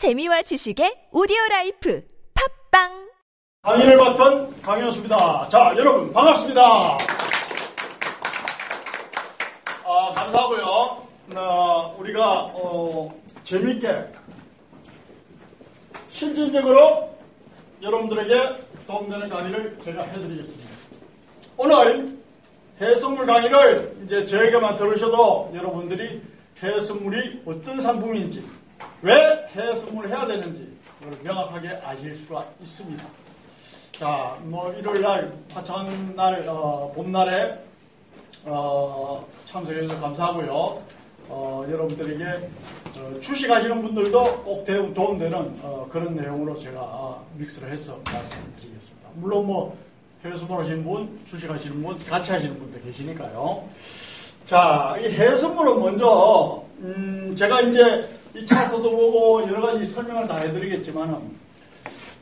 재미와 지식의 오디오 life 팟빵 강의를 맡은 강현수입니다. 자, 여러분 반갑습니다. 아, 감사하고요. 어, 우리가 어, 재밌게 실질적으로 여러분들에게 도움되는 강의를 제가 해드리겠습니다. 오늘 해외선물 강의를 이제 저에게만 들으셔도 여러분들이 해산물이 어떤 상품인지 왜 해산물을 해야 되는지 명확하게 아실 수가 있습니다. 자, 뭐 일요일 날 화창한 날 어, 봄날에 어, 참석해 주셔서 감사하고요. 어, 여러분들에게 어, 주식하시는 분들도 꼭 도움- 도움되는 어, 그런 내용으로 제가 어, 믹스를 해서 말씀드리겠습니다. 물론 뭐 해외 선물 하시는 분, 주식하시는 분, 같이 하시는 분도 계시니까요. 자, 이 해외 선물은 먼저 음, 제가 이제 이 차트도 보고 여러 가지 설명을 다 해드리겠지만은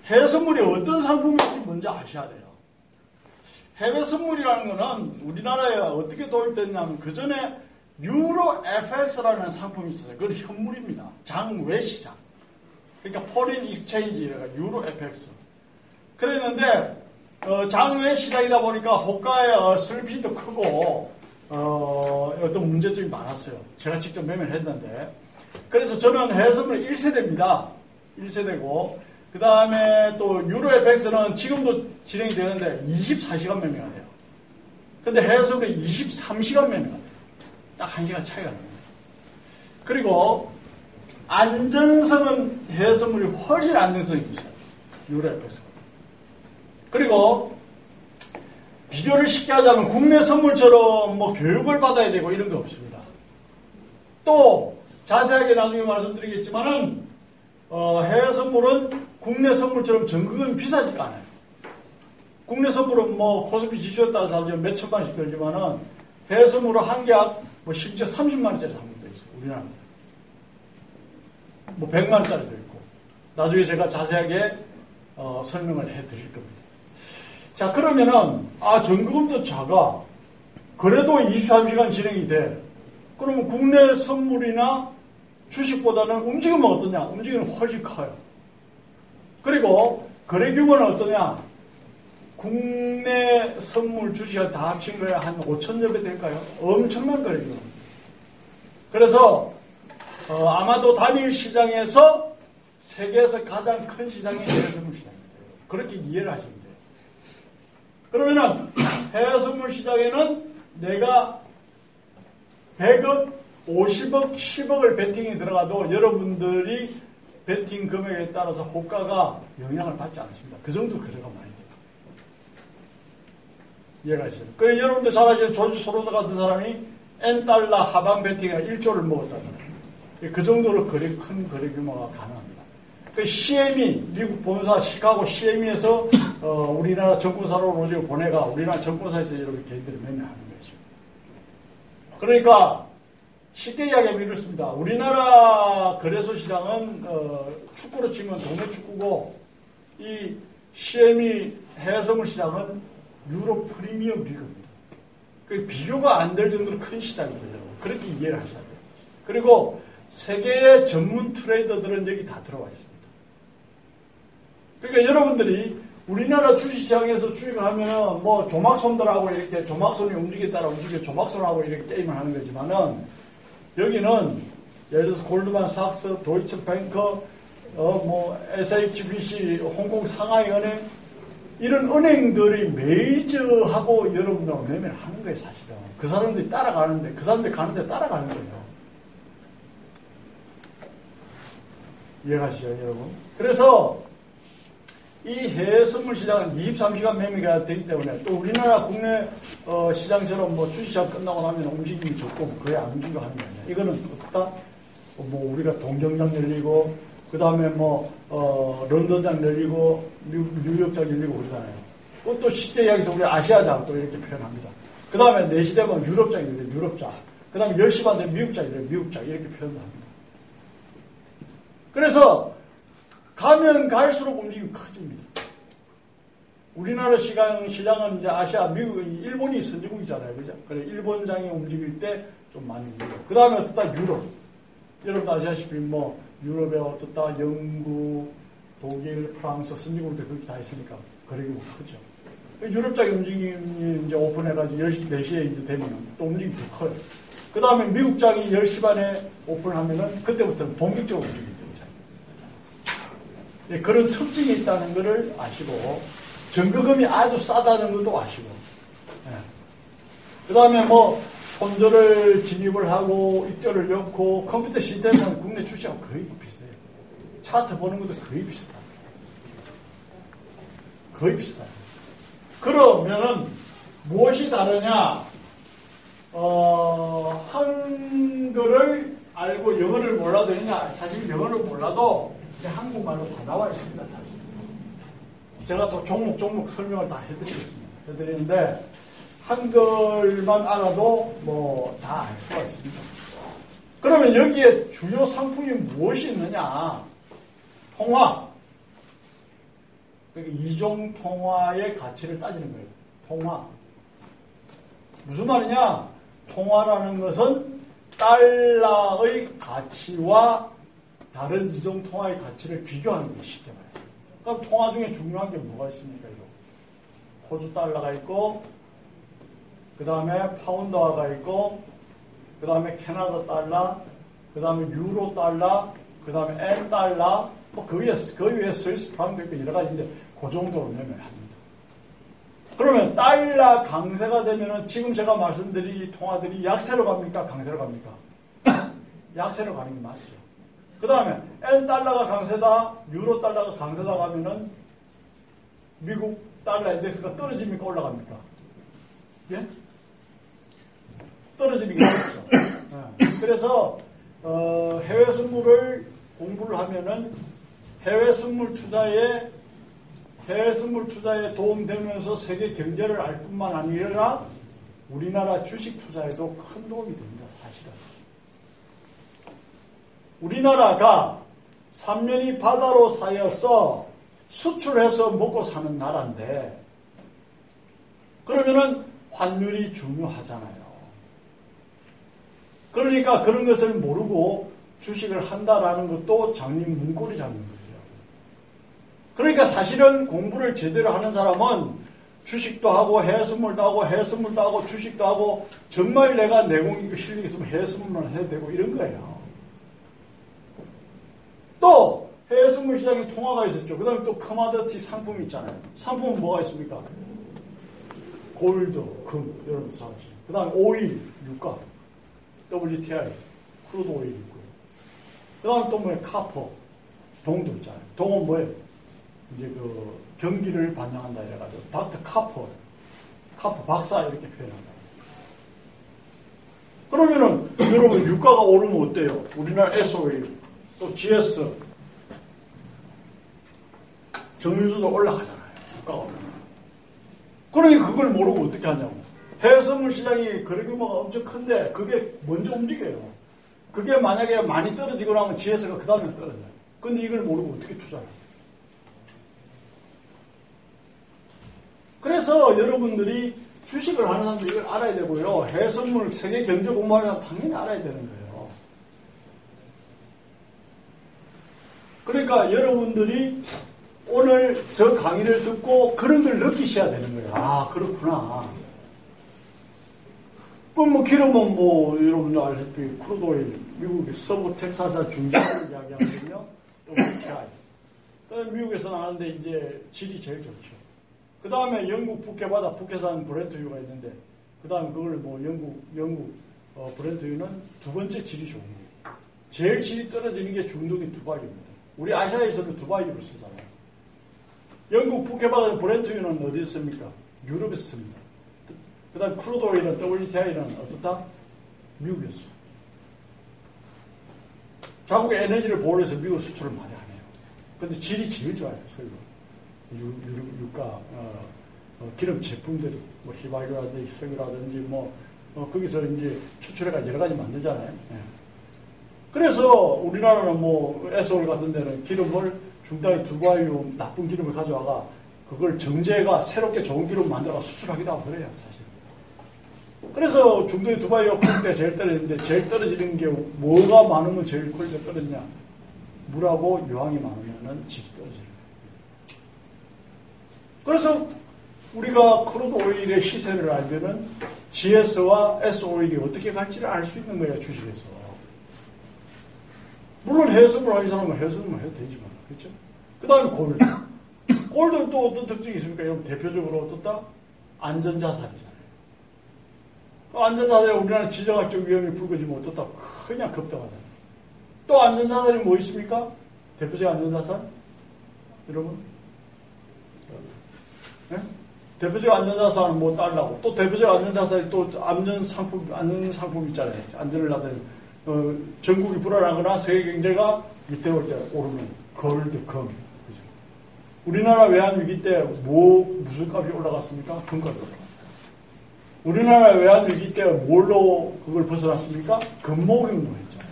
해외선물이 어떤 상품인지 먼저 아셔야 돼요. 해외 선물이라는 거는 우리나라에 어떻게 도입됐냐면 그 전에 유로 FX라는 상품이 있어요. 그건 현물입니다. 장외 시장. 그러니까 foreign exchange가 유로 FX. 그랬는데 어, 장외 시장이다 보니까 호가의 어, 슬피도 크고 어, 어떤 문제점이 많았어요. 제가 직접 매매를 했는데 그래서 저는 해외 선물 1세대입니다. 1세대고 그 다음에 또 유로 FX는 지금도 진행이 되는데 24시간 매매가 돼요. 근데 해외 선물이 23시간 매매가 돼요. 딱 1시간 차이가 납니다. 그리고 안전성은 해외 선물이 훨씬 안전성이 있어요. 유로 FX. 그리고 비교를 쉽게 하자면 국내 선물처럼 뭐 교육을 받아야 되고 이런 게 없습니다. 또 자세하게 나중에 말씀드리겠지만은 어, 해외 선물은 국내 선물처럼 전국은 비싸지가 않아요. 국내 선물은 뭐 코스피 지수에 따라서 몇 천만 원씩 들지만은 해외 선물은 한 계약 뭐 심지어 30만 원짜리 상품도 있어요. 우리나라. 뭐 100만 원짜리도 있고. 나중에 제가 자세하게 어, 설명을 해 드릴 겁니다. 자, 그러면은, 아, 전기금도 작아. 그래도 23시간 진행이 돼. 그러면 국내 선물이나 주식보다는 움직임은 어떠냐? 움직임은 훨씬 커요. 그리고 거래 규모는 어떠냐? 국내 선물 주식을 다 합친 거에 한 5천여 배 될까요? 엄청난 거래 규모. 그래서 어, 아마도 단일 시장에서 세계에서 가장 큰 시장이 해외 선물 시장입니다. 그렇게 이해를 하시면 돼요. 그러면은 해외 선물 시장에는 내가 100억, 50억, 10억을 베팅이 들어가도 여러분들이 베팅 금액에 따라서 호가가 영향을 받지 않습니다. 그 정도 거래가 많이 돼요. 이해가시죠? 그래 여러분들 잘 아시는 조지 소로스 같은 사람이 N달러 하방 베팅에 1조를 먹었다잖아요. 그 정도로 거래, 큰 거래 규모가 가능합니다. 그 CME, 미국 본사 시카고 CME에서 어, 우리나라 정권사로 로직을 보내가 우리나라 정권사에서 이렇게 개인들이 매매하는 거죠. 그러니까 쉽게 이야기하면 이렇습니다. 우리나라 거래소 시장은 어, 축구로 치면 동네 축구고 이 CME 해외선물 시장은 유럽 프리미엄 리그입니다. 그 비교가 안 될 정도로 큰 시장이거든요. 그렇게 이해를 하셔야 돼요. 그리고 세계의 전문 트레이더들은 여기 다 들어와 있습니다. 그러니까 여러분들이 우리나라 주식시장에서 주식을 하면 뭐 조막손들하고 이렇게 조막손이 움직였다라 움직여 조막손하고 이렇게 게임을 하는 거지만은 여기는 예를 들어서 골드만삭스, 도이치뱅커, 어뭐 SHBC, 홍콩 상하이은행 이런 은행들이 메이저하고 여러분들하고 매매를 하는 거예요 사실은. 그 사람들이 따라가는데 그 사람들이 가는데 따라가는 거예요. 이해가시죠 여러분? 그래서 이 해외 선물 시장은 23시간 매매가 되기 때문에 또 우리나라 국내 어, 시장처럼 뭐 주시장 끝나고 나면 움직임이 적고 거의 안 움직이고 하는 거예요. 이거는 어떻다? 뭐 우리가 동경장 열리고 그 다음에 뭐 어, 런던장 열리고 뉴, 뉴욕장 열리고 그러잖아요. 그것도 쉽게 이야기해서 우리 아시아장 또 이렇게 표현합니다. 그 다음에 4시 되면 유럽장이 돼요. 유럽장. 그 다음에 10시 반 되면 미국장이 돼요. 미국장 이렇게 표현도 합니다. 그래서 가면 갈수록 움직임이 커집니다. 우리나라 시장, 시장은 이제 아시아, 미국, 일본이 선진국이잖아요. 그죠? 그래, 일본장이 움직일 때 좀 많이 움직여요. 그 다음에 또 유럽. 여러분 아시다시피 뭐, 유럽에 어떻다 영국, 독일, 프랑스, 선진국들 그렇게 다 있으니까 거리가 크죠. 유럽적인 움직임이 이제 오픈해가지고 10시, 4시에 이제 되면 또 움직임이 더 커요. 그 다음에 미국장이 10시 반에 오픈하면은 그때부터는 본격적으로 움직이죠. 네, 그런 특징이 있다는 것을 아시고, 전거금이 아주 싸다는 것도 아시고, 네. 그 다음에 뭐, 폰저를 진입을 하고, 입절을 넣고, 컴퓨터 시스템은 국내 출시하고 거의 비슷해요. 차트 보는 것도 거의 비슷하다. 거의 비슷하다. 그러면은, 무엇이 다르냐? 어, 한글을 알고 영어를 몰라도 되냐? 사실 영어를 몰라도 한국말로 다 나와 있습니다. 제가 또 종목 종목 설명을 다 해드리겠습니다. 해드리는데 한글만 알아도 뭐 다 알 수가 있습니다. 그러면 여기에 주요 상품이 무엇이 있느냐? 통화. 그러니까 이종 통화의 가치를 따지는 거예요. 통화. 무슨 말이냐? 통화라는 것은 달러의 가치와 다른 이종 통화의 가치를 비교하는 게 쉽게 말해요. 그럼 통화 중에 중요한 게 뭐가 있습니까? 이거? 호주 달러가 있고, 그 다음에 파운드화가 있고, 그 다음에 캐나다 달러, 그 다음에 유로 달러, 그 다음에 엔 달러, 뭐 그 위에, 그 위에 스위스 프랑크 있고 여러 가지인데, 그 정도로 내면 합니다. 그러면 달러 강세가 되면은 지금 제가 말씀드린 이 통화들이 약세로 갑니까? 강세로 갑니까? 약세로 가는 게 맞죠. 그 다음에 엔 달러가 강세다, 유로 달러가 강세다 가면은 미국 달러 인덱스가 떨어집니까? 올라갑니까? 예? 떨어지는 게 맞죠. 예. 그래서 어, 해외 선물을 공부를 하면은 해외 선물 투자에 해외 선물 투자에 도움되면서 세계 경제를 알 뿐만 아니라 우리나라 주식 투자에도 큰 도움이 됩니다. 사실은. 우리나라가 3년이 바다로 쌓여서 수출해서 먹고 사는 나라인데 그러면은 환율이 중요하잖아요. 그러니까 그런 것을 모르고 주식을 한다라는 것도 장님 문고리 잡는 거죠. 그러니까 사실은 공부를 제대로 하는 사람은 주식도 하고 해외선물도 하고 해외선물도 하고 주식도 하고 정말 내가 내공이 실력이 있으면 해외선물만 해도 되고 이런 거예요. 또 해외 선물 시장에 통화가 있었죠. 그 다음에 또 commodity 상품이 있잖아요. 상품은 뭐가 있습니까? 골드, 금, 여러분 사실. 그 다음에 오일, 유가, WTI, crude oil 있고요. 그 다음에 또 뭐예요? copper, 동도 있잖아요. 동은 뭐예요? 이제 그 경기를 반영한다 이래가지고 닥터 카퍼, 카퍼 박사 이렇게 표현한다. 그러면은 여러분 유가가 오르면 어때요? 우리나라 SOE 또 GS 정유수도 올라가잖아요. 오르면. 그러니 그걸 모르고 어떻게 하냐고. 해외 선물 시장이 거래 규모가 엄청 큰데 그게 먼저 움직여요. 그게 만약에 많이 떨어지고 나면 GS가 그 다음에 떨어져요. 근데 이걸 모르고 어떻게 투자해요? 그래서 여러분들이 주식을 하는 사람들 이걸 알아야 되고요. 해외선물 세계 경제 공부하는 사람 당연히 알아야 되는 거예요. 그러니까 여러분들이 오늘 저 강의를 듣고 그런 걸 느끼셔야 되는 거예요. 아, 그렇구나. 그럼 뭐 기름은 뭐 여러분들 알다시피 크루도일 미국의 서부 텍사스 중장을 이야기하거든요. WTI. 미국에서 나가는데 이제 질이 제일 좋죠. 그 다음에 영국 북해바다 북해산 브렌트유가 있는데 그 다음에 그걸 뭐 영국 영국 어, 브렌트유는 두 번째 질이 좋은 거예요. 제일 질이 떨어지는 게 중동의 두바이입니다. 우리 아시아에서는 두바이를 쓰잖아요. 영국 북해바다 브렌트유는 어디 있습니까? 유럽에서 씁니다. 그 다음 크루도일은 WTI는 어떻다? 미국에서. 자국의 에너지를 보호해서 미국 수출을 많이 하네요. 근데 질이 제일 좋아요, 유, 유가, 어, 어, 기름 제품들이, 뭐, 휘발유라든지, 석유라든지, 뭐, 어, 거기서 이제 추출해가 여러 가지 만들잖아요. 예. 그래서 우리나라는 뭐, S-Oil 같은 데는 기름을 중동의 두바이로 나쁜 기름을 가져와가 그걸 정제가 새롭게 좋은 기름 만들어 수출하기도 하고 그래요, 사실. 그래서 중동의 두바이가 quality가 제일 떨어지는데 제일 떨어지는 게 뭐가 많으면 제일 quality가 떨어지냐? 물하고 유황이 많으면은 질이 떨어져요. 그래서 우리가 crude oil의 시세를 알면은 GS와 S-Oil이 어떻게 갈지를 알 수 있는 거예요, 주식에서. 물론 해석을 하는 사람은 해석만 해도 되지만, 그렇죠? 그 다음에 gold. gold는 또 어떤 특징이 있습니까? 여러분, 대표적으로 어떻다? 안전자산이잖아요. 그 안전자산에 우리나라 지정학적 위험이 불거지면 어떻다? 그냥 급등하다. 또 안전자산이 뭐 있습니까? 대표적 안전자산? 여러분? 네? 대표적 안전자산은 뭐 달라고 또 대표적 안전자산이 또 안전상품 안전상품 있잖아요. 안전을 하든 어, 전국이 불안하거나 세계 경제가 밑에 올때 오르면 골드 금. 그죠? 우리나라 외환 위기 때 뭐 무슨 값이 올라갔습니까? 금값이 올라갔어요. 우리나라 외환 위기 때 뭘로 그걸 벗어났습니까? 금목용로 했잖아요.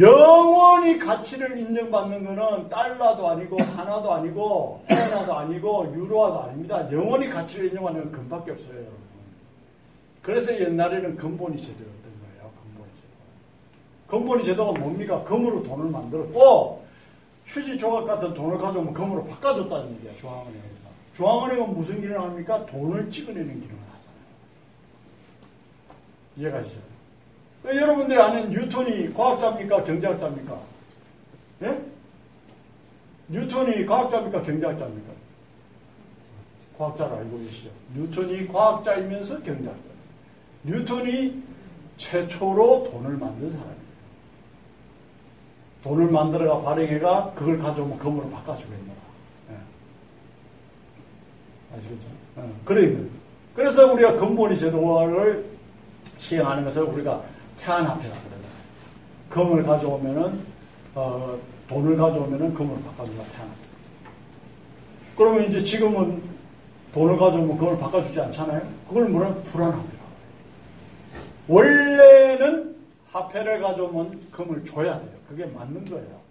영원히 가치를 인정받는 것은 달러도 아니고 하나도 아니고 헤나도 아니고 유로화도 아닙니다. 영원히 가치를 인정받는 건 금밖에 없어요. 그래서 옛날에는 근본이 제도였던 거예요. 근본이 제도. 근본이 제도가 뭡니까? 금으로 돈을 만들었고 휴지 조각 같은 돈을 가져오면 금으로 바꿔줬다는 얘기야. 중앙은행에서. 중앙은행은 무슨 기능을 합니까? 돈을 찍어내는 기능을 하잖아요. 이해가시죠? 여러분들이 아는 뉴턴이 과학자입니까? 경제학자입니까? 예? 뉴턴이 과학자입니까? 경제학자입니까? 과학자로 알고 계시죠? 뉴턴이 과학자이면서 경제학자. 뉴턴이 최초로 돈을 만든 사람이에요. 돈을 만들어가 발행해가 그걸 가져오면 금으로 바꿔주겠노라. 예. 아시겠죠? 예. 그래 그래서 우리가 근본이 제도화를 시행하는 것을 우리가 태안화폐라 그래요. 금을 가져오면은 어, 돈을 가져오면은 금을 바꿔주라 태안화폐. 그러면 이제 지금은 돈을 가져오면 금을 바꿔주지 않잖아요. 그걸 뭐냐면 불안합니다. 원래는 화폐를 가져오면 금을 줘야 돼요. 그게 맞는 거예요.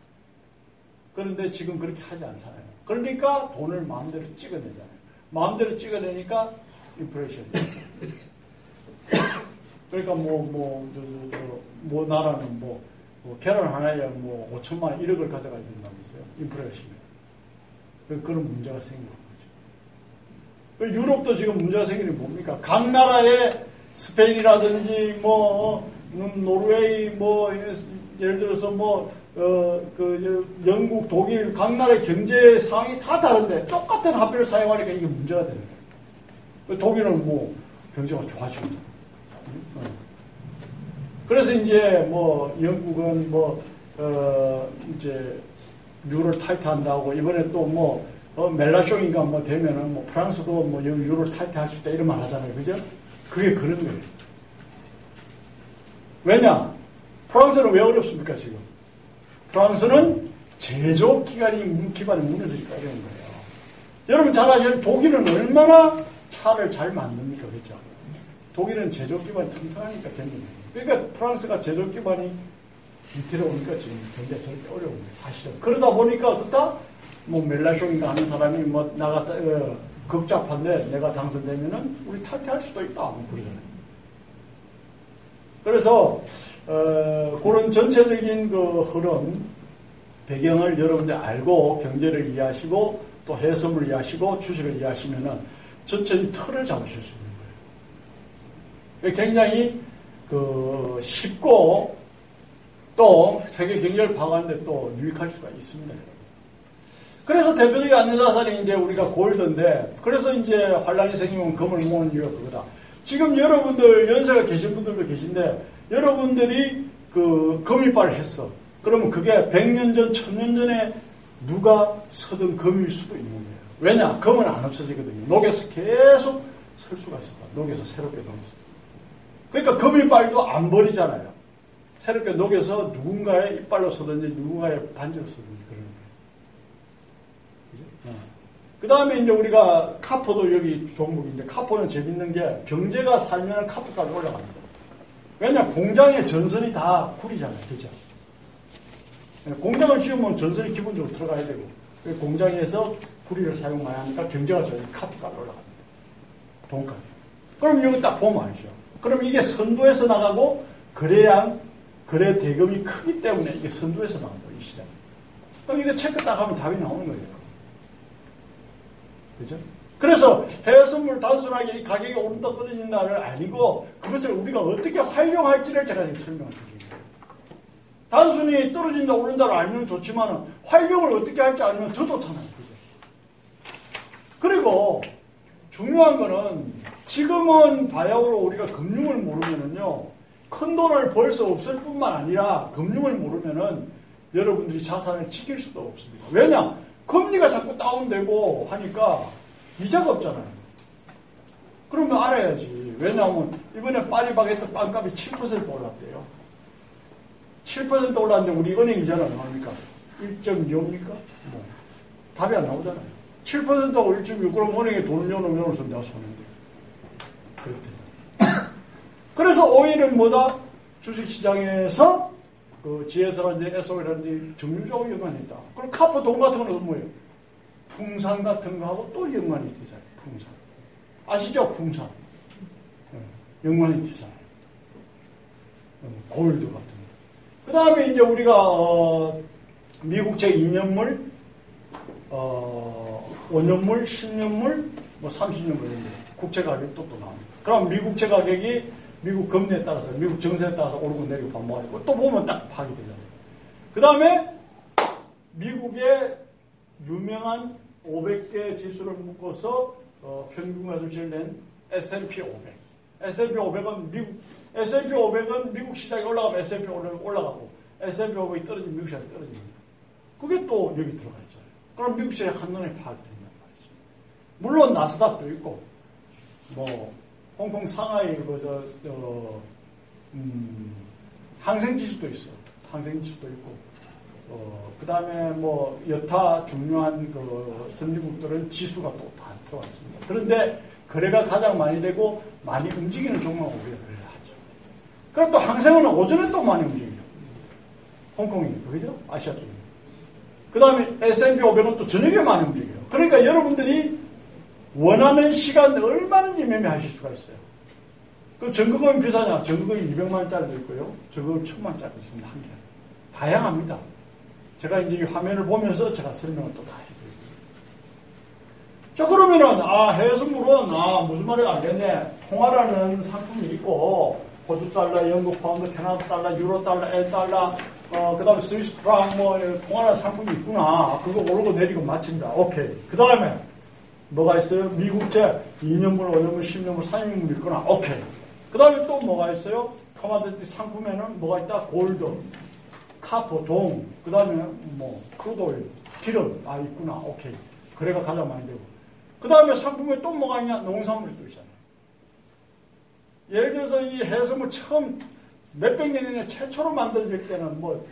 그런데 지금 그렇게 하지 않잖아요. 그러니까 돈을 마음대로 찍어내잖아요. 마음대로 찍어내니까 인플레이션. 그러니까 뭐, 뭐, 저, 저, 저, 뭐, 나라는 뭐, 뭐 계란 하나에 뭐, 5천만 원, 1억을 가져가야 된다면서요. 인플레이션. 그런 문제가 생기는 거죠. 유럽도 지금 문제가 생기는 게 뭡니까? 각 나라의 스페인이라든지 뭐 노르웨이 뭐 예를 들어서 뭐 어, 그, 영국, 독일, 각 나라의 경제 상황이 다 다른데 똑같은 화폐를 사용하니까 이게 문제가 되는 거예요. 독일은 뭐 경제가 좋아지고. 어. 그래서 이제 뭐 영국은 뭐, 어, 이제 유를 탈퇴한다고 이번에 또뭐 어, 멜라쇼인가 뭐 되면은 뭐 프랑스도 뭐 유를 탈퇴할 수 있다 이런 말 하잖아요. 그죠? 그게 그런 거예요. 왜냐? 프랑스는 왜 어렵습니까, 지금? 프랑스는 제조업 기간이, 기반이 무너지니까 이런 거예요. 여러분 잘 아시는 독일은 얼마나 차를 잘 만듭니까, 그죠? 독일은 제조업 기반이 튼튼하니까 거예요. 그러니까 프랑스가 제조업 기반이 밑으로 오니까 지금 굉장히 저렇게 어려운 거예요, 사실은. 그러다 보니까 어떻다? 뭐 멜라쇼인가 하는 사람이 뭐 나갔다, 어, 극잡한데 내가 당선되면은 우리 탈퇴할 수도 있다. 뭐 그러잖아요. 그래서 어, 그런 전체적인 그 흐름 배경을 여러분들 알고 경제를 이해하시고 또 해석을 이해하시고 주식을 이해하시면은 전체적인 틀을 잡으실 수 있는 거예요. 굉장히 그 쉽고 또 세계 경제를 파악하는데 또 유익할 수가 있습니다. 그래서 대표적인 안전자산이 이제 우리가 골드인데, 그래서 이제 환란이 생기면 금을 모으는 이유가 그거다. 지금 여러분들 연세가 계신 분들도 계신데, 여러분들이 그 금이빨을 했어. 그러면 그게 100년 전, 1000년 전에 누가 서든 금일 수도 있는 거예요. 왜냐? 금은 안 없어지거든요. 녹에서 계속 설 수가 있었다. 녹에서 새롭게 녹였어. 그러니까 금이빨도 안 버리잖아요. 새롭게 녹여서 누군가의 이빨로 서든지 누군가의 반지로 서든지 그 다음에 이제 우리가 카포도 여기 종목인데 카포는 재밌는 게 경제가 살면 카포까지 올라갑니다. 왜냐 공장의 전선이 다 굴이잖아요. 그죠? 공장을 지으면 전선이 기본적으로 들어가야 되고 공장에서 구리를 사용해야 하니까 경제가 저희 카포까지 올라갑니다. 돈까지. 그럼 이거 딱 보면 알죠. 그럼 이게 선도에서 나가고 그래야 거래 대금이 크기 때문에 이게 선두에서 나온 거예요, 이 시장. 그럼 이게 체크 딱 하면 답이 나오는 거예요. 그죠? 그래서 해외 선물 단순하게 이 가격이 오른다 떨어진다를 아니고 그것을 우리가 어떻게 활용할지를 제가 지금 설명을 드립니다. 단순히 떨어진다 오른다를 알면 좋지만 활용을 어떻게 할지 알면 더 좋잖아요. 그죠? 그리고 중요한 거는 지금은 바야흐로 우리가 금융을 모르면은요 큰 돈을 벌 수 없을 뿐만 아니라 금융을 모르면은 여러분들이 자산을 지킬 수도 없습니다. 왜냐? 금리가 자꾸 다운되고 하니까 이자가 없잖아요. 그러면 알아야지. 왜냐하면 이번에 파리바게트 빵값이 7% 올랐대요. 7% 올랐는데 우리 은행 이자는 얼마입니까? 1.2입니까? 뭐. 답이 안 나오잖아요. 7%하고 1.6 그럼 은행에 돈을 내놓으면 내가 손해인데. 그렇대. 그래서 오히려 뭐다? 주식시장에서 그 GS라든지 SO라든지 정류적으로 연관이 있다. 그럼 카프 돈 같은 거는 뭐예요? 풍산 같은 거하고 또 연관이 되잖아요. 풍산. 아시죠? 풍산. 네. 연관이 되잖아요. 네. 골드 같은 거. 그 다음에 이제 우리가, 어, 미국채 2년물, 어, 5년물, 10년물, 뭐 30년물 이런 국채 가격이 또, 또 나옵니다. 그럼 미국채 가격이 미국 금리에 따라서, 미국 정세에 따라서 오르고 내리고 반복하고 또 보면 딱 파악이 되잖아요. 그 다음에 미국의 유명한 500개 지수를 묶어서 어, 평균가치를 낸 S&P 500. S&P 500은 미국 S&P 500은 미국 시장이 올라가면 S&P 500이 올라가고 S&P 500이 떨어지면 미국 시장이 떨어집니다. 그게 또 여기 들어가 있잖아요. 그럼 미국 시장이 한눈에 파악이 된단 말이죠. 물론 나스닥도 있고 뭐 홍콩 상하이 그저 어, 음, 항생 지수도 있어요. 항생 지수도 있고 어, 그 다음에 뭐, 여타 중요한 그 선진국들은 지수가 또 다 들어와 있습니다. 그런데 거래가 가장 많이 되고 많이 움직이는 종목은 우리가 거래를 하죠. 그럼 또 항생은 오전에 또 많이 움직여요. 홍콩이, 그죠? 아시아 쪽에. 그 다음에 S&P 500은 또 저녁에 많이 움직여요. 그러니까 여러분들이 원하는 시간 얼마든지 매매하실 수가 있어요. 그 증거금은 비싸냐? 증거금은 200만 원짜리도 있고요. 증거금은 1000만 원짜리도 있습니다. 한 개. 다양합니다. 제가 이제 이 화면을 보면서 제가 설명을 또 다 해드릴게요. 자, 그러면은, 아, 해외선물은, 아, 무슨 말인지 알겠네. 통화라는 상품이 있고, 호주 달러, 영국 파운드, 캐나다 달러, 유로 달러, 엔 달러, 어, 그 다음에 스위스 프랑, 뭐, 통화라는 상품이 있구나. 그거 오르고 내리고 마친다. 오케이. 그 다음에, 뭐가 있어요? 미국채 2년물, 5년물, 10년물, 3년물 있구나. 오케이. 그 다음에 또 뭐가 있어요? commodity 상품에는 뭐가 있다? gold, copper, 동, 그 다음에 뭐, crude oil, 기름, 아, 있구나. 오케이. 거래가 가장 많이 되고. 그 다음에 상품에 또 뭐가 있냐? 농산물이 또 있잖아요. 예를 들어서 이 해섬을 처음 몇백 년이나 최초로 만들어질 때는 뭐,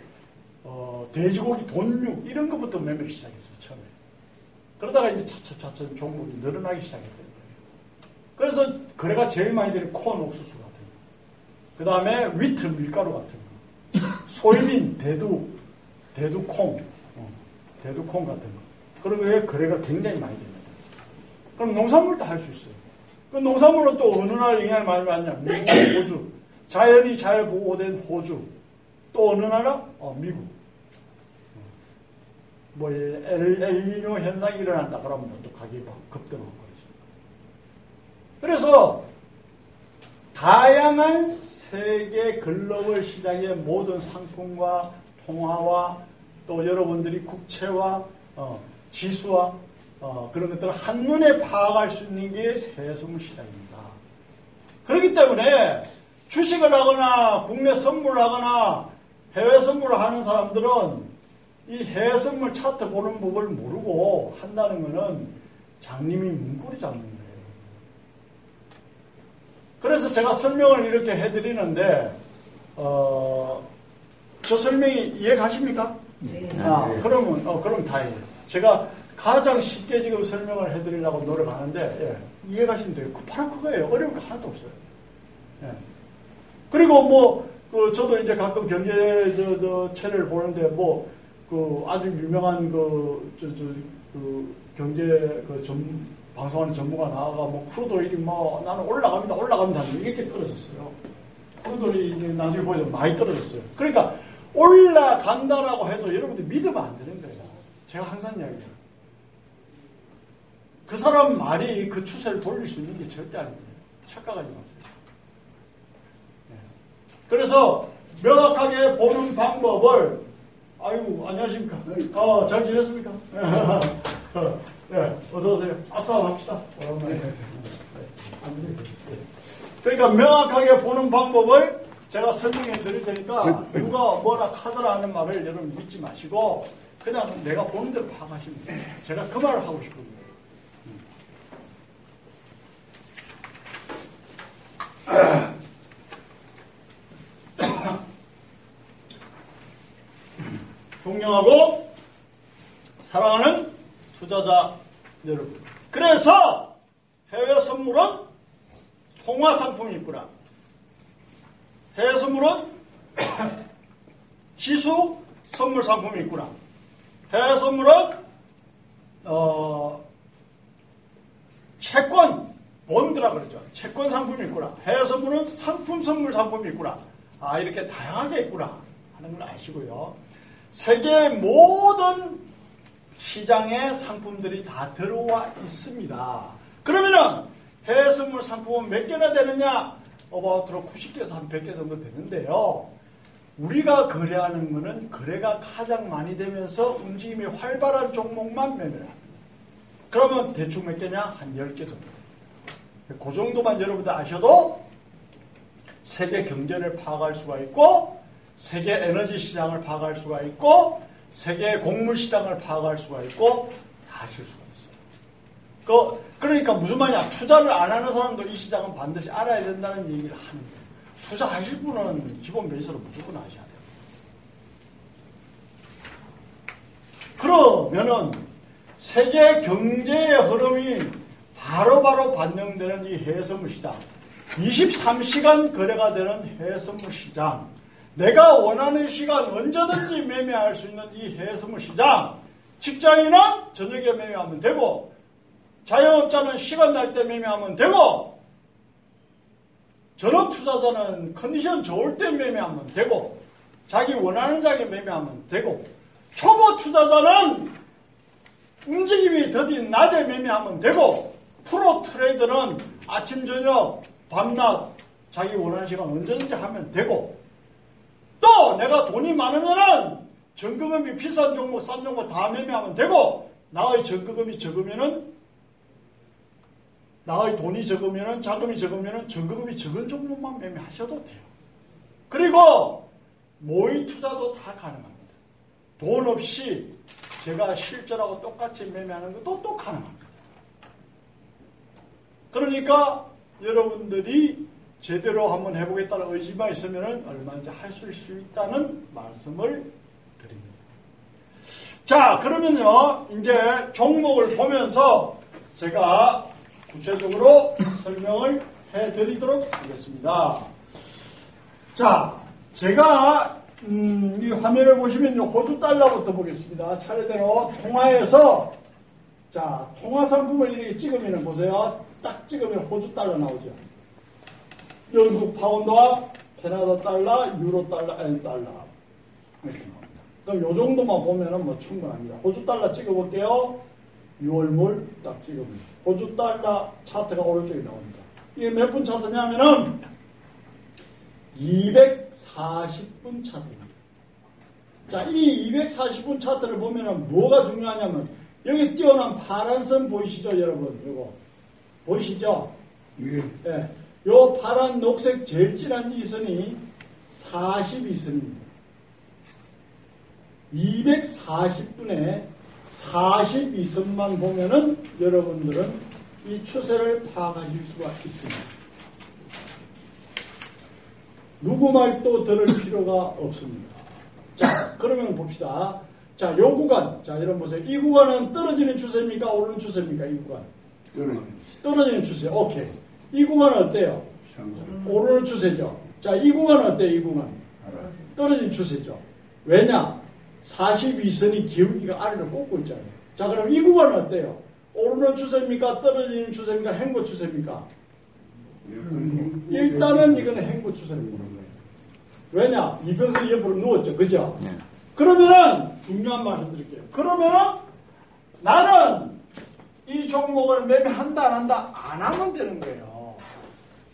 어, 돼지고기, 돈육, 이런 것부터 매매를 시작했어요, 처음에. 그러다가 이제 차츰차츰 종목이 늘어나기 시작했던 거예요. 그래서 거래가 제일 많이 되는 콘 옥수수 같은 거. 그 다음에 위트 밀가루 같은 거. 소이빈, 대두, 대두콩, 어, 대두콩 같은 거. 그런 거에 거래가 굉장히 많이 됩니다. 그럼 농산물도 할 수 있어요. 그 농산물은 또 어느 나라 영향을 많이 받냐? 미국, 호주. 자연이 잘 보호된 호주. 또 어느 나라? 어, 미국. 뭐, 엘, 엘니뇨 현상이 일어난다 그러면 또 가격이 급등한 거죠. 그래서, 다양한 세계 글로벌 시장의 모든 상품과 통화와 또 여러분들이 국채와 어, 지수와 어, 그런 것들을 한눈에 파악할 수 있는 게 세수물 시장입니다. 그렇기 때문에 주식을 하거나 국내 선물을 하거나 해외 선물을 하는 사람들은 이 해외 선물 차트 보는 법을 모르고 한다는 것은 장님이 문고리 잡는 거예요. 그래서 제가 설명을 이렇게 해드리는데 어, 저 설명이 이해 가십니까? 네. 아, 그러면 어, 그럼 다행이에요. 제가 가장 쉽게 지금 설명을 해드리려고 노력하는데 예, 이해 가시면 돼요. 그 바로 그거예요. 어려운 거 하나도 없어요. 예. 그리고 뭐, 그, 저도 이제 가끔 경제, 저, 저, 채널을 보는데, 뭐, 그, 아주 유명한 그, 저, 저, 그, 경제, 그, 전, 방송하는 전문가 나와가, 뭐, crude oil이 뭐, 나는 올라갑니다, 올라갑니다. 이렇게 떨어졌어요. 그들이 나중에 보면 많이 떨어졌어요. 그러니까 올라간다라고 해도 여러분들 믿으면 안 되는 거예요. 제가 항상 이야기해요. 그 사람 말이 그 추세를 돌릴 수 있는 게 절대 아닙니다. 착각하지 마세요. 네. 그래서 명확하게 보는 방법을 아이고 안녕하십니까? 어, 잘 지냈습니까? 네, 어서 오세요. 악수 한번 합시다. 오랜만에. 그러니까 명확하게 보는 방법을 제가 설명해 드릴 테니까 누가 뭐라 하더라 하는 말을 여러분 믿지 마시고 그냥 내가 보는 대로 파악하시면 돼요. 제가 그 말을 하고 싶거든요. 존경하고 사랑하는 투자자 여러분. 그래서 해외 선물은 통화 상품이 있구나. 해외 선물은 지수 선물 상품이 있구나. 해외 선물은 어, 채권 본드라 그러죠. 채권 상품이 있구나. 해외 선물은 상품 선물 상품이 있구나. 아 이렇게 다양하게 있구나 하는 걸 아시고요. 세계 모든 시장에 상품들이 다 들어와 있습니다. 그러면은 해외 선물 상품은 몇 개나 되느냐? 어바웃으로 90개에서 한 100개 정도 되는데요. 우리가 거래하는 거는 거래가 가장 많이 되면서 움직임이 활발한 종목만 매매를 합니다. 그러면 대충 몇 개냐? 한 10개 정도. 그 정도만 여러분들 아셔도 세계 경제를 파악할 수가 있고 세계 에너지 시장을 파악할 수가 있고 세계 곡물 시장을 파악할 수가 있고 다 아실 수가 있어요. 그, 그러니까 무슨 말이냐. 투자를 안 하는 사람도 이 시장은 반드시 알아야 된다는 얘기를 하는 거예요. 투자하실 분은 기본 베이스로 무조건 아셔야 돼요. 그러면은 세계 경제의 흐름이 바로바로 바로 반영되는 이 해외선물 시장, 23시간 거래가 되는 해외선물 시장, 내가 원하는 시간 언제든지 매매할 수 있는 이 해외선물 시장, 직장인은 저녁에 매매하면 되고, 자영업자는 시간 날 때 매매하면 되고, 전업 투자자는 컨디션 좋을 때 매매하면 되고, 자기 원하는 장에 매매하면 되고, 초보 투자자는 움직임이 더딘 낮에 매매하면 되고, 프로 트레이더는 아침, 저녁, 밤낮 자기 원하는 시간 언제든지 하면 되고 또 내가 돈이 많으면은 전거금이 비싼 종목, 싼 종목 다 매매하면 되고 나의 전거금이 적으면은 나의 돈이 적으면은 자금이 적으면은 전거금이 적은 종목만 매매하셔도 돼요. 그리고 모의 투자도 다 가능합니다. 돈 없이 제가 실제라고 똑같이 매매하는 것도 또 가능합니다. 그러니까 여러분들이 제대로 한번 해보겠다는 의지만 있으면 얼마든지 할 수 있다는 말씀을 드립니다. 자, 그러면요, 이제 종목을 보면서 제가 구체적으로 설명을 해드리도록 하겠습니다. 자, 제가 음, 이 화면을 보시면 호주 달러부터 보겠습니다. 차례대로 통화에서 자 통화 상품을 이렇게 찍으면 보세요. 딱 찍으면 호주 달러 나오죠. 영국 파운드와 캐나다 달러, 유로 달러, 엔 달러 이렇게 나옵니다. 그럼 요 정도만 보면은 뭐 충분합니다. 호주 달러 찍어볼게요. 6월물 딱 찍으면 호주 달러 차트가 오른쪽에 나옵니다. 이게 몇 분 차트냐면은 240분 차트입니다. 자, 이 240분 차트를 보면은 뭐가 중요하냐면 여기 띄어난 파란 선 보이시죠, 여러분? 이거 보이시죠? 예. 네. 요 파란 녹색 제일 진한 이 선이 42선입니다. 240분에 42선만 보면은 여러분들은 이 추세를 파악하실 수가 있습니다. 누구 말도 들을 필요가 없습니다. 자, 그러면 봅시다. 자, 요 구간. 자, 여러분 보세요. 이 구간은 떨어지는 추세입니까? 오르는 추세입니까? 이 구간. 떨어지는 떨어지는 추세. 오케이. 이 구간은 어때요? 오르는 추세죠. 자, 이 구간은 어때요? 이 구간. 떨어진 추세죠. 왜냐? 42선이 기울기가 아래로 꽂고 있잖아요. 자, 그럼 이 구간은 어때요? 오르는 추세입니까? 떨어지는 추세입니까? 행보 추세입니까? 일단은 이거는 행보 추세를 보는 거예요. 왜냐? 이병선이 옆으로 누웠죠. 그죠? 예. 그러면은 중요한 말씀 드릴게요. 그러면은 나는 이 종목을 매매한다 안 한다 안 하면 되는 거예요.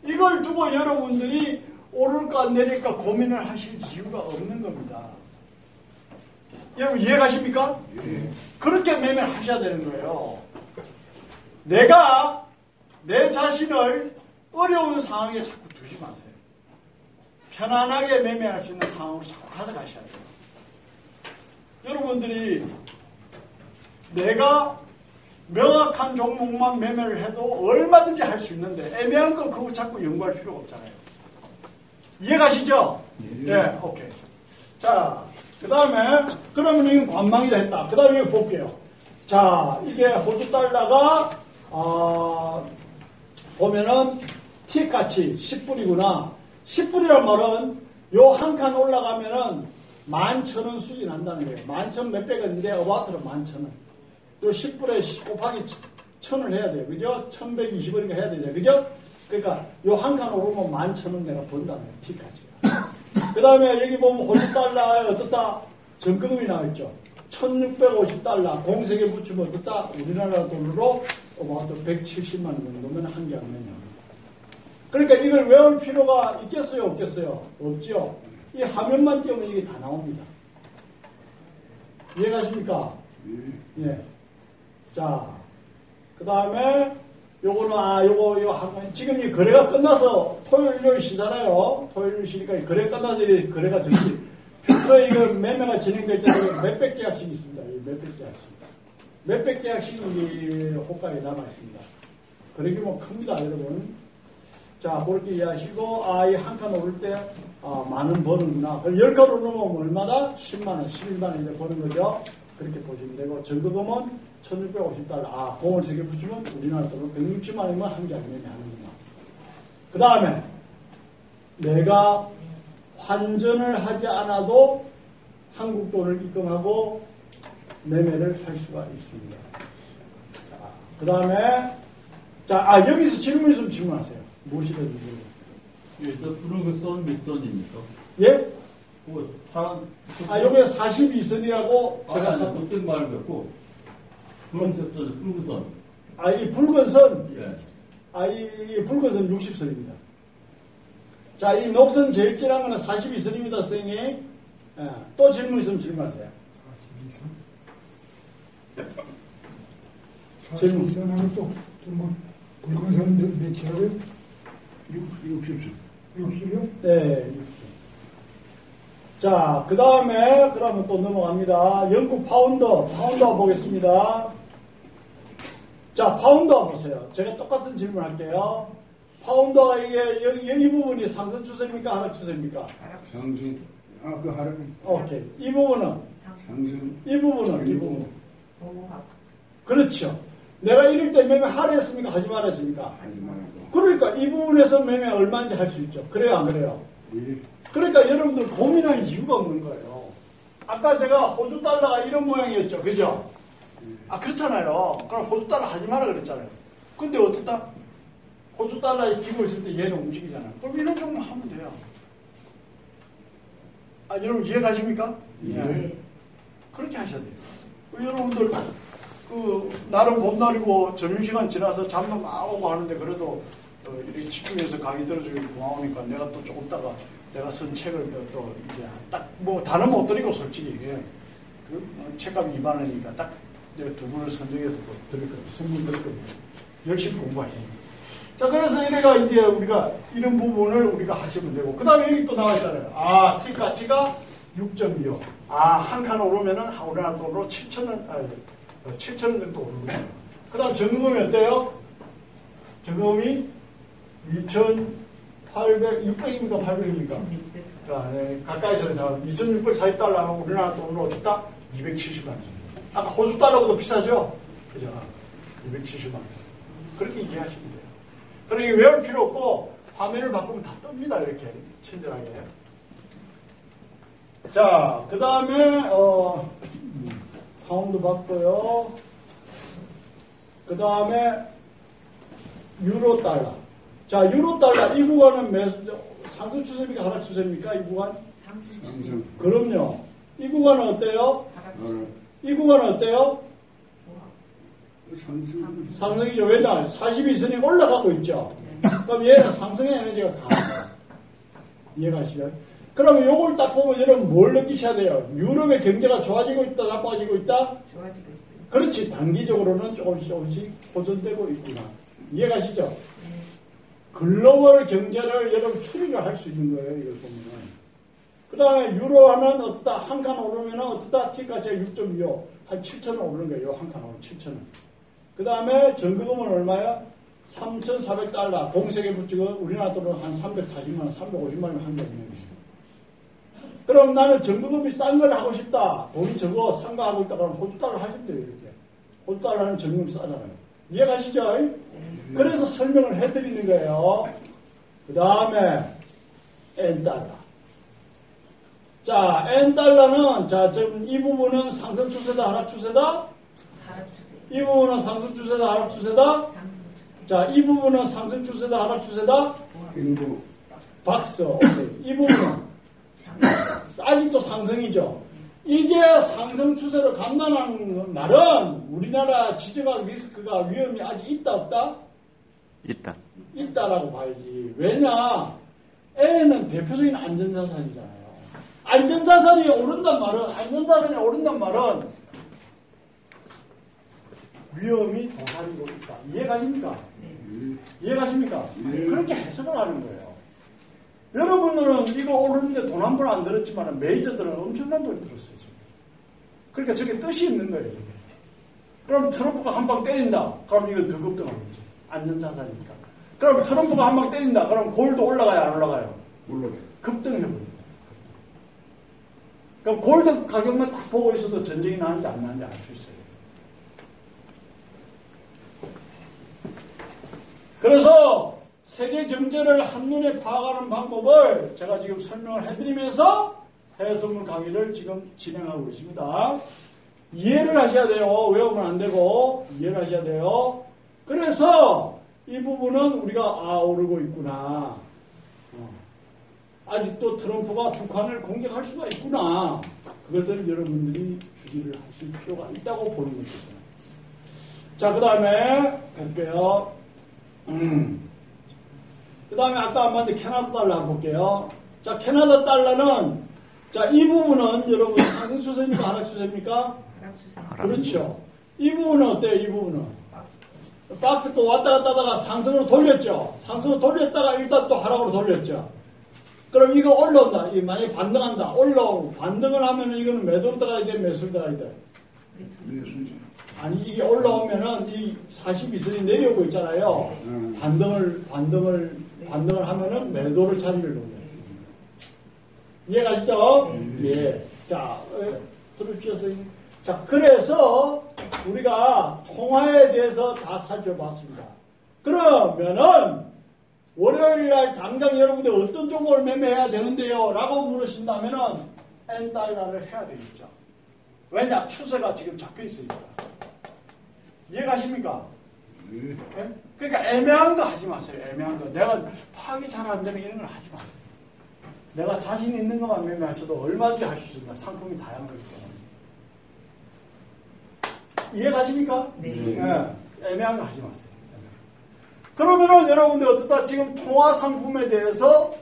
이걸 두고 여러분들이 오를까 내릴까 고민을 하실 이유가 없는 겁니다. 여러분 이해가십니까? 그렇게 매매를 하셔야 되는 거예요. 내가 내 자신을 어려운 상황에 자꾸 두지 마세요. 편안하게 매매할 수 있는 상황으로 자꾸 가져가셔야 돼요. 여러분들이 내가 명확한 종목만 매매를 해도 얼마든지 할 수 있는데 애매한 거 그거 자꾸 연구할 필요가 없잖아요. 이해가시죠? 네, 오케이. 자, 그 다음에 그러면 이건 관망이다 했다. 그 다음에 이거 볼게요. 자, 이게 호주 달러가 어, 보면은 T같이 10불이구나. 10불이란 말은 요 한 칸 올라가면은 만천 원 수익이 난다는 거예요. 만천 몇백 원인데 어바트로 만천 원. 또 10불에 곱하기 천을 해야 돼요. 그죠? 1120원인가 해야 되죠. 그죠? 그러니까 요 한 칸 오르면 만천원 내가 번다는 거예요. T까지가. 그 다음에 여기 보면 호주 달러에 어떻다? 전금이 나와있죠. 1650달러 공세에 붙이면 어떻다? 우리나라 돈으로 어바트 170만 원 정도면 한 개 하면요. 그러니까 이걸 외울 필요가 있겠어요? 없겠어요? 없죠? 이 화면만 띄우면 이게 다 나옵니다. 이해가십니까? 예. 자, 그 다음에 요거는, 아, 요거, 요, 한- 지금 이 거래가 끝나서 토요일, 일요일 쉬잖아요. 토요일, 쉬니까 이 거래 끝나서 이 거래가 정리. 평소에 이거 매매가 진행될 때는 몇백 계약씩 있습니다. 이 몇백 계약씩. 몇백 계약씩 이 호가에 남아 있습니다. 거래 규모 큽니다, 여러분. 자, 그렇게 이해하시고, 아, 이 한 칸 오를 때, 아, 만원 버는구나. 열 칸 오르면 얼마다? 10만원, 11만원 이제 버는 거죠. 그렇게 보시면 되고, 전거금은 1650달러. 아, 공을 세개 붙이면 우리나라 돈으로 160만 원이면 한 장에 하는구나. 그 다음에, 내가 환전을 하지 않아도 한국 돈을 입금하고 매매를 할 수가 있습니다. 자, 그 다음에, 자, 아, 여기서 질문 있으면 질문하세요. 무엇이든지 물어보세요. 여기서 푸른 선 밑선입니까? 예? 그 파란 아, 요게 42선이라고 제가 제가, 아니 그때 말을 뵙고 푸른색 선. 아, 이 붉은 선, 예. 아, 이, 이 붉은 선 60선입니다. 자, 이 녹선 제일 진한 거는 42선입니다, 선생님. 예, 또 질문 있으면 질문하세요. 질문. 사실선하고 또, 뭐, 붉은 선 몇이라고요? 60선. 60이요? 네, 60선. 자, 그 다음에, 그러면 또 넘어갑니다. 영국 파운드, 파운드 보겠습니다. 자, 파운드 보세요. 제가 똑같은 질문 할게요. 파운드가 이게, 여기, 여기 부분이 상승 추세입니까? 하락 추세입니까? 상승, 아, 그 하루, 오케이. 이 부분은, 상승, 이 부분은, 이 부분. 그렇죠. 내가 이럴 때 매매 하랬습니까? 하지 말았습니까? 하지 말고. 그러니까 이 부분에서 매매 얼마인지 할 수 있죠. 그래요, 안 그래요? 예, 그러니까 여러분들 고민할 이유가 없는 거예요. 아까 제가 호주 달러가 이런 모양이었죠. 그죠? 아, 그렇잖아요. 그럼 호주 달러 하지 마라 그랬잖아요. 근데 어떻다? 호주 달러에 기고 있을 때 얘는 움직이잖아요. 그럼 이런 정도 하면 돼요. 아, 여러분 이해 가십니까? 예. 그렇게 하셔야 돼요. 그 여러분들, 그, 나름 봄날이고 점심시간 지나서 잠도 막 오고 하는데 그래도 어, 이렇게 집중해서 강의 들어주기 고마우니까 내가 또 조금 있다가 내가 쓴 책을 또 이제 딱 뭐 다는 못 드리고 솔직히 예. 그 어, 책값 2만 원이니까 딱 두 분을 선정해서 또 드릴 겁니다. 선물 드릴 겁니다. 열심히 공부하시면. 자, 그래서 이래가 이제 우리가 이런 부분을 우리가 하시면 되고, 그 다음에 여기 또 나와 있잖아요. 아, T 가치가 6.25. 아, 한 칸 오르면은 우리나라 돈으로 7천원, 아, 7천원 정도 오르거든요. 그 다음 전금이 어때요? 전금이 2,800, 600입니까? 800입니까? 자, 네, 가까이서 자, 2,640달러 하면 우리나라 돈으로 어떻다? 270만 원. 아까 호주 달러보다 비싸죠? 그죠? 270만 원. 그렇게 이해하시면 돼요. 그러니 외울 필요 없고 화면을 바꾸면 다 뜹니다. 이렇게 친절하게. 자, 그 다음에 어, 파운드 봤고요. 그 다음에 유로 달러. 자, 유로 달러 이 구간은 매, 상승 추세입니까? 하락 추세입니까? 이 구간? 상승. 그럼요. 이 구간은 어때요? 하락. 이 구간은 어때요? 상승. 상승이죠. 왜냐? 40이 있으니 올라가고 있죠. 그럼 얘는 상승의 에너지가 강해요. 이해가시죠? 그러면 요걸 딱 보면 여러분 뭘 느끼셔야 돼요? 유럽의 경제가 좋아지고 있다, 나빠지고 있다? 좋아지고 있어요. 그렇지. 단기적으로는 조금씩 조금씩 보존되고 있구나. 이해가시죠? 글로벌 경제를 여러분 추리를 할 수 있는 거예요. 이걸 보면은. 그 다음에 유로화는 어떻다, 한 칸 오르면 어떻다, T까지 6.25, 한 7천원 오르는 거예요. 한 칸 오르면 7천원. 그 다음에 전기금은 얼마야? 3,400달러. 공세계 부츠가 우리나라 돈으로 한 340만원, 350만원 한 거예요. 그럼 나는 전기금이 싼 걸 하고 싶다. 돈이 적어, 싼거 하고 있다. 그러면 호주 달러 하시면 돼요. 이렇게. 호주 달러는 전기금이 싸잖아요. 이해가시죠? 그래서 설명을 해드리는 거예요. 그 다음에 N달러. 자, N달러는 자, 지금 이 부분은 상승 추세다, 하락 추세다? 하락 추세. 이 부분은 상승 추세다, 하락 추세다? 상승 추세. 자, 이 부분은 상승 추세다, 하락 추세다? 박스. 오케이. 이 부분은 아직도 상승이죠. 이게 상승 추세로 간다는 말은 우리나라 지정학 리스크가 위험이 아직 있다 없다? 있다. 있다라고 봐야지. 왜냐? A는 대표적인 안전자산이잖아요. 안전자산이 오른단 말은, 안전자산이 오른단 말은 위험이 도사리고 있다. 이해가십니까? 이해가십니까? 네. 그렇게 해석을 하는 거예요. 여러분들은 이거 오르는데 돈 한 번 안 들었지만 메이저들은 엄청난 돈이 들었어요. 지금. 그러니까 저게 뜻이 있는 거예요. 저게. 그럼 트럼프가 한 방 때린다. 그럼 이거 더 급등하겠죠. 안전자산이니까. 그럼 트럼프가 한 방 때린다. 그럼 골드 올라가요, 안 올라가요? 올라가요. 급등해버립니다. 그럼 골드 가격만 딱 보고 있어도 전쟁이 나는지 안 나는지 알 수 있어요. 그래서 세계 경제를 한눈에 파악하는 방법을 제가 지금 설명을 해드리면서 해외선물 강의를 지금 진행하고 있습니다. 이해를 하셔야 돼요. 외우면 안 되고 이해를 하셔야 돼요. 그래서 이 부분은 우리가 아 오르고 있구나. 어. 아직도 트럼프가 북한을 공격할 수가 있구나. 그것을 여러분들이 주지를 하실 필요가 있다고 보는 거죠. 자, 그 다음에 볼게요. 음. 그 다음에 아까 안 봤는데 캐나다 달러 한번 볼게요. 자, 캐나다 달러는 자, 이 부분은 여러분 상승 추세입니까? 하락 추세입니까? 하락 추세. 하락. 그렇죠. 이 부분은 어때요? 이 부분은? 박스 또 왔다 갔다 하다가 상승으로 돌렸죠. 상승으로 돌렸다가 일단 또 하락으로 돌렸죠. 그럼 이거 올라온다. 이 만약에 반등한다. 올라오고 반등을 하면은 이거는 매도로 들어가야 돼, 매수로 들어가야 돼. 아니 이게 올라오면은 이 42선이 내려오고 있잖아요. 음. 반등을 반등을 반등을 하면은 매도를 자리를 놓는. 이해가시죠? 예. 자, 어, 들으십시오, 선생님. 자, 그래서 우리가 통화에 대해서 다 살펴봤습니다. 그러면은 월요일 날 당장 여러분들 어떤 종목을 매매해야 되는데요? 라고 물으신다면은 N달러를 해야 되겠죠. 왜냐? 추세가 지금 잡혀 있으니까. 이해가십니까? 네. 예? 그러니까 애매한 거 하지 마세요. 애매한 거. 내가 파악이 잘 안 되는 이런 걸 하지 마세요. 내가 자신 있는 것만 매매하셔도 얼마든지 할 수 있습니다. 상품이 다양한 거기 때문에. 이해가십니까? 네. 예, 애매한 거 하지 마세요. 그러면은 여러분들 어떻다 지금 통화 상품에 대해서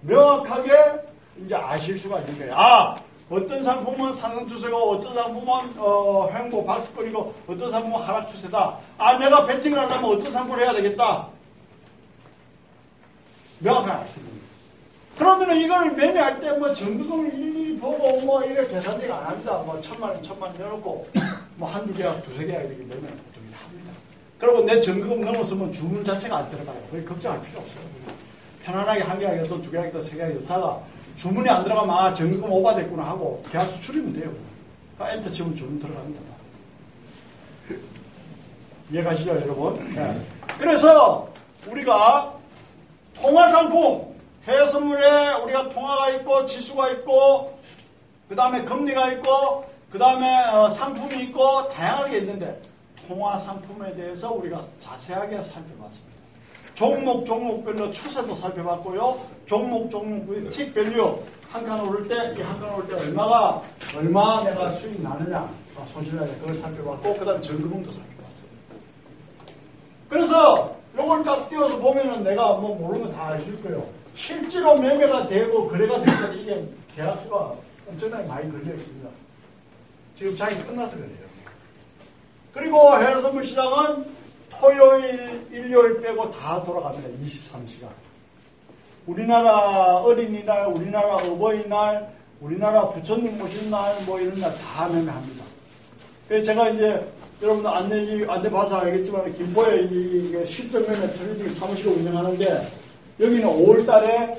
명확하게 이제 아실 수가 있는 거예요. 아, 어떤 상품은 상승 추세고 어떤 상품은 어, 행보 박스권이고 어떤 상품은 하락 추세다. 아, 내가 배팅을 하려면 어떤 상품을 해야 되겠다. 명확하게 알 수 있는. 그러면은 이걸 매매할 때 뭐 전부금을 일일이 보고 뭐 이래 계산대가 안 합니다. 뭐 천만 원, 천만 원 내놓고 뭐 한두 계약, 두세 계약 이렇게 매매 보통 합니다. 그리고 내 전금 넘었으면 주문 자체가 안 들어가요. 걱정할 필요 없어요. 편안하게 한 계약이어도 두 계약이어도 세 계약이었다가 주문이 안 들어가면 아 전금 오바됐구나 하고 계약 수출이면 돼요. 그러니까 엔터 치면 주문 들어갑니다. 이해가시죠 여러분? 네. 그래서 우리가 통화상품 해외 선물에 우리가 통화가 있고 지수가 있고 그 다음에 금리가 있고 그 다음에 상품이 있고 다양하게 있는데 통화 상품에 대해서 우리가 자세하게 살펴봤습니다. 종목 종목별로 추세도 살펴봤고요. 종목 종목의 tick value 한 칸 오를 때 이 한 칸 오를 때 얼마가 얼마 내가 수익 나느냐 아, 손실 나냐 그걸 살펴봤고 그다음에 전금도 살펴봤어요. 그래서 요걸 딱 띄워서 보면은 내가 뭐 모르는 거다 알수 거예요. 실제로 매매가 되고 거래가 되면 이게 계약수가 엄청나게 많이 걸려 있습니다. 지금 장이 끝나서 그래요. 그리고 해외선물 시장은 토요일, 일요일 빼고 다 돌아갑니다. 23시간. 우리나라 어린이날, 우리나라 어버이날, 우리나라 부처님 모신 날, 뭐 이런 날 다 매매합니다. 그래서 제가 이제 여러분들 안내, 안내 봐서 알겠지만, 김포에 이, 이게 실전 매매 trading 사무실을 운영하는데, 여기는 5월 달에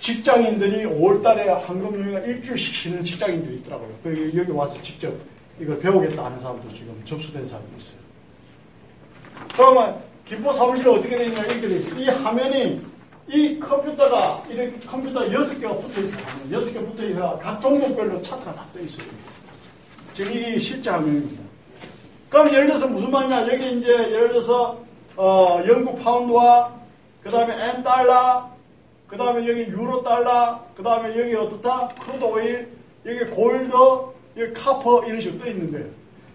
직장인들이 5월 달에 황금연휴가 일주일씩 쉬는 직장인들이 있더라고요. 그 여기 와서 직접 이걸 배우겠다 하는 사람도 지금 접수된 사람도 있어요. 그러면 김포 사무실은 어떻게 되냐 이렇게 돼 있어요. 이 화면이 이 컴퓨터가 이렇게 컴퓨터 6개가 붙어 있어요. 6개 붙어 있어 각 종목별로 차트가 다 떠 있어요. 지금 이게 실제 화면입니다. 그럼 예를 들어서 무슨 말이냐 여기 이제 예를 들어서 어, 영국 파운드와 그 다음에 엔 달러 그 다음에 여기 유로 달러, 그 다음에 여기 어떻다? crude oil, 여기 골드, 여기 copper 이런 식으로 떠 있는 거예요.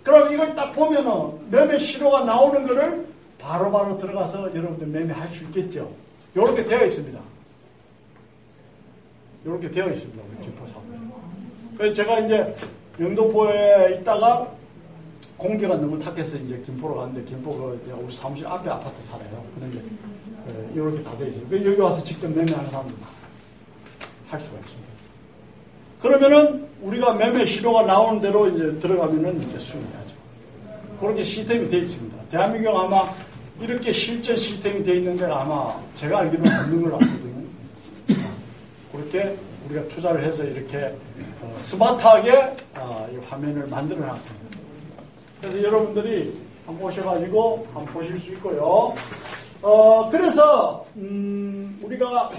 그럼 이걸 딱 보면은 매매 신호가 나오는 거를 바로 바로 들어가서 여러분들 매매할 수 있겠죠. 이렇게 되어 있습니다. 이렇게 되어 있습니다. 우리 김포 사업. 그래서 제가 이제 영도포에 있다가 공기가 너무 탁해서 이제 김포로 갔는데 김포가 우리 사무실 앞에 아파트 살아요. 그런데 이렇게 다 되어 있어요. 여기 와서 직접 매매하는 사람들 할 수가 있습니다. 그러면은 우리가 매매 신호가 나오는 대로 이제 들어가면은 이제 수익이 나죠. 그렇게 시스템이 되어 있습니다. 대한민국 아마 이렇게 실전 시스템이 되어 있는 데가 아마 제가 알기로는 없는 걸로 알거든요. 그렇게 우리가 투자를 해서 이렇게 어, 스마트하게 어, 이 화면을 만들어 놨습니다. 그래서 여러분들이 한번 보셔가지고 한번 보실 수 있고요. 어, 그래서, 음, 우리가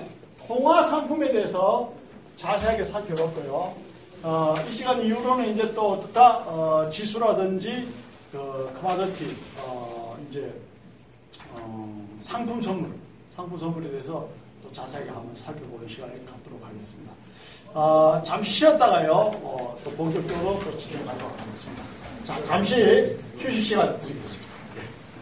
통화 상품에 대해서 자세하게 살펴봤고요. 어, 이 시간 이후로는 이제 또 어떻다, 어, 지수라든지, 그, 커마더티, 어, 이제, 어, 상품 선물, 상품 선물에 대해서 또 자세하게 한번 살펴보는 시간을 갖도록 하겠습니다. 어, 잠시 쉬었다가요, 어, 또 본격적으로 또 진행하도록 하겠습니다. 자, 잠시 휴식 시간 드리겠습니다.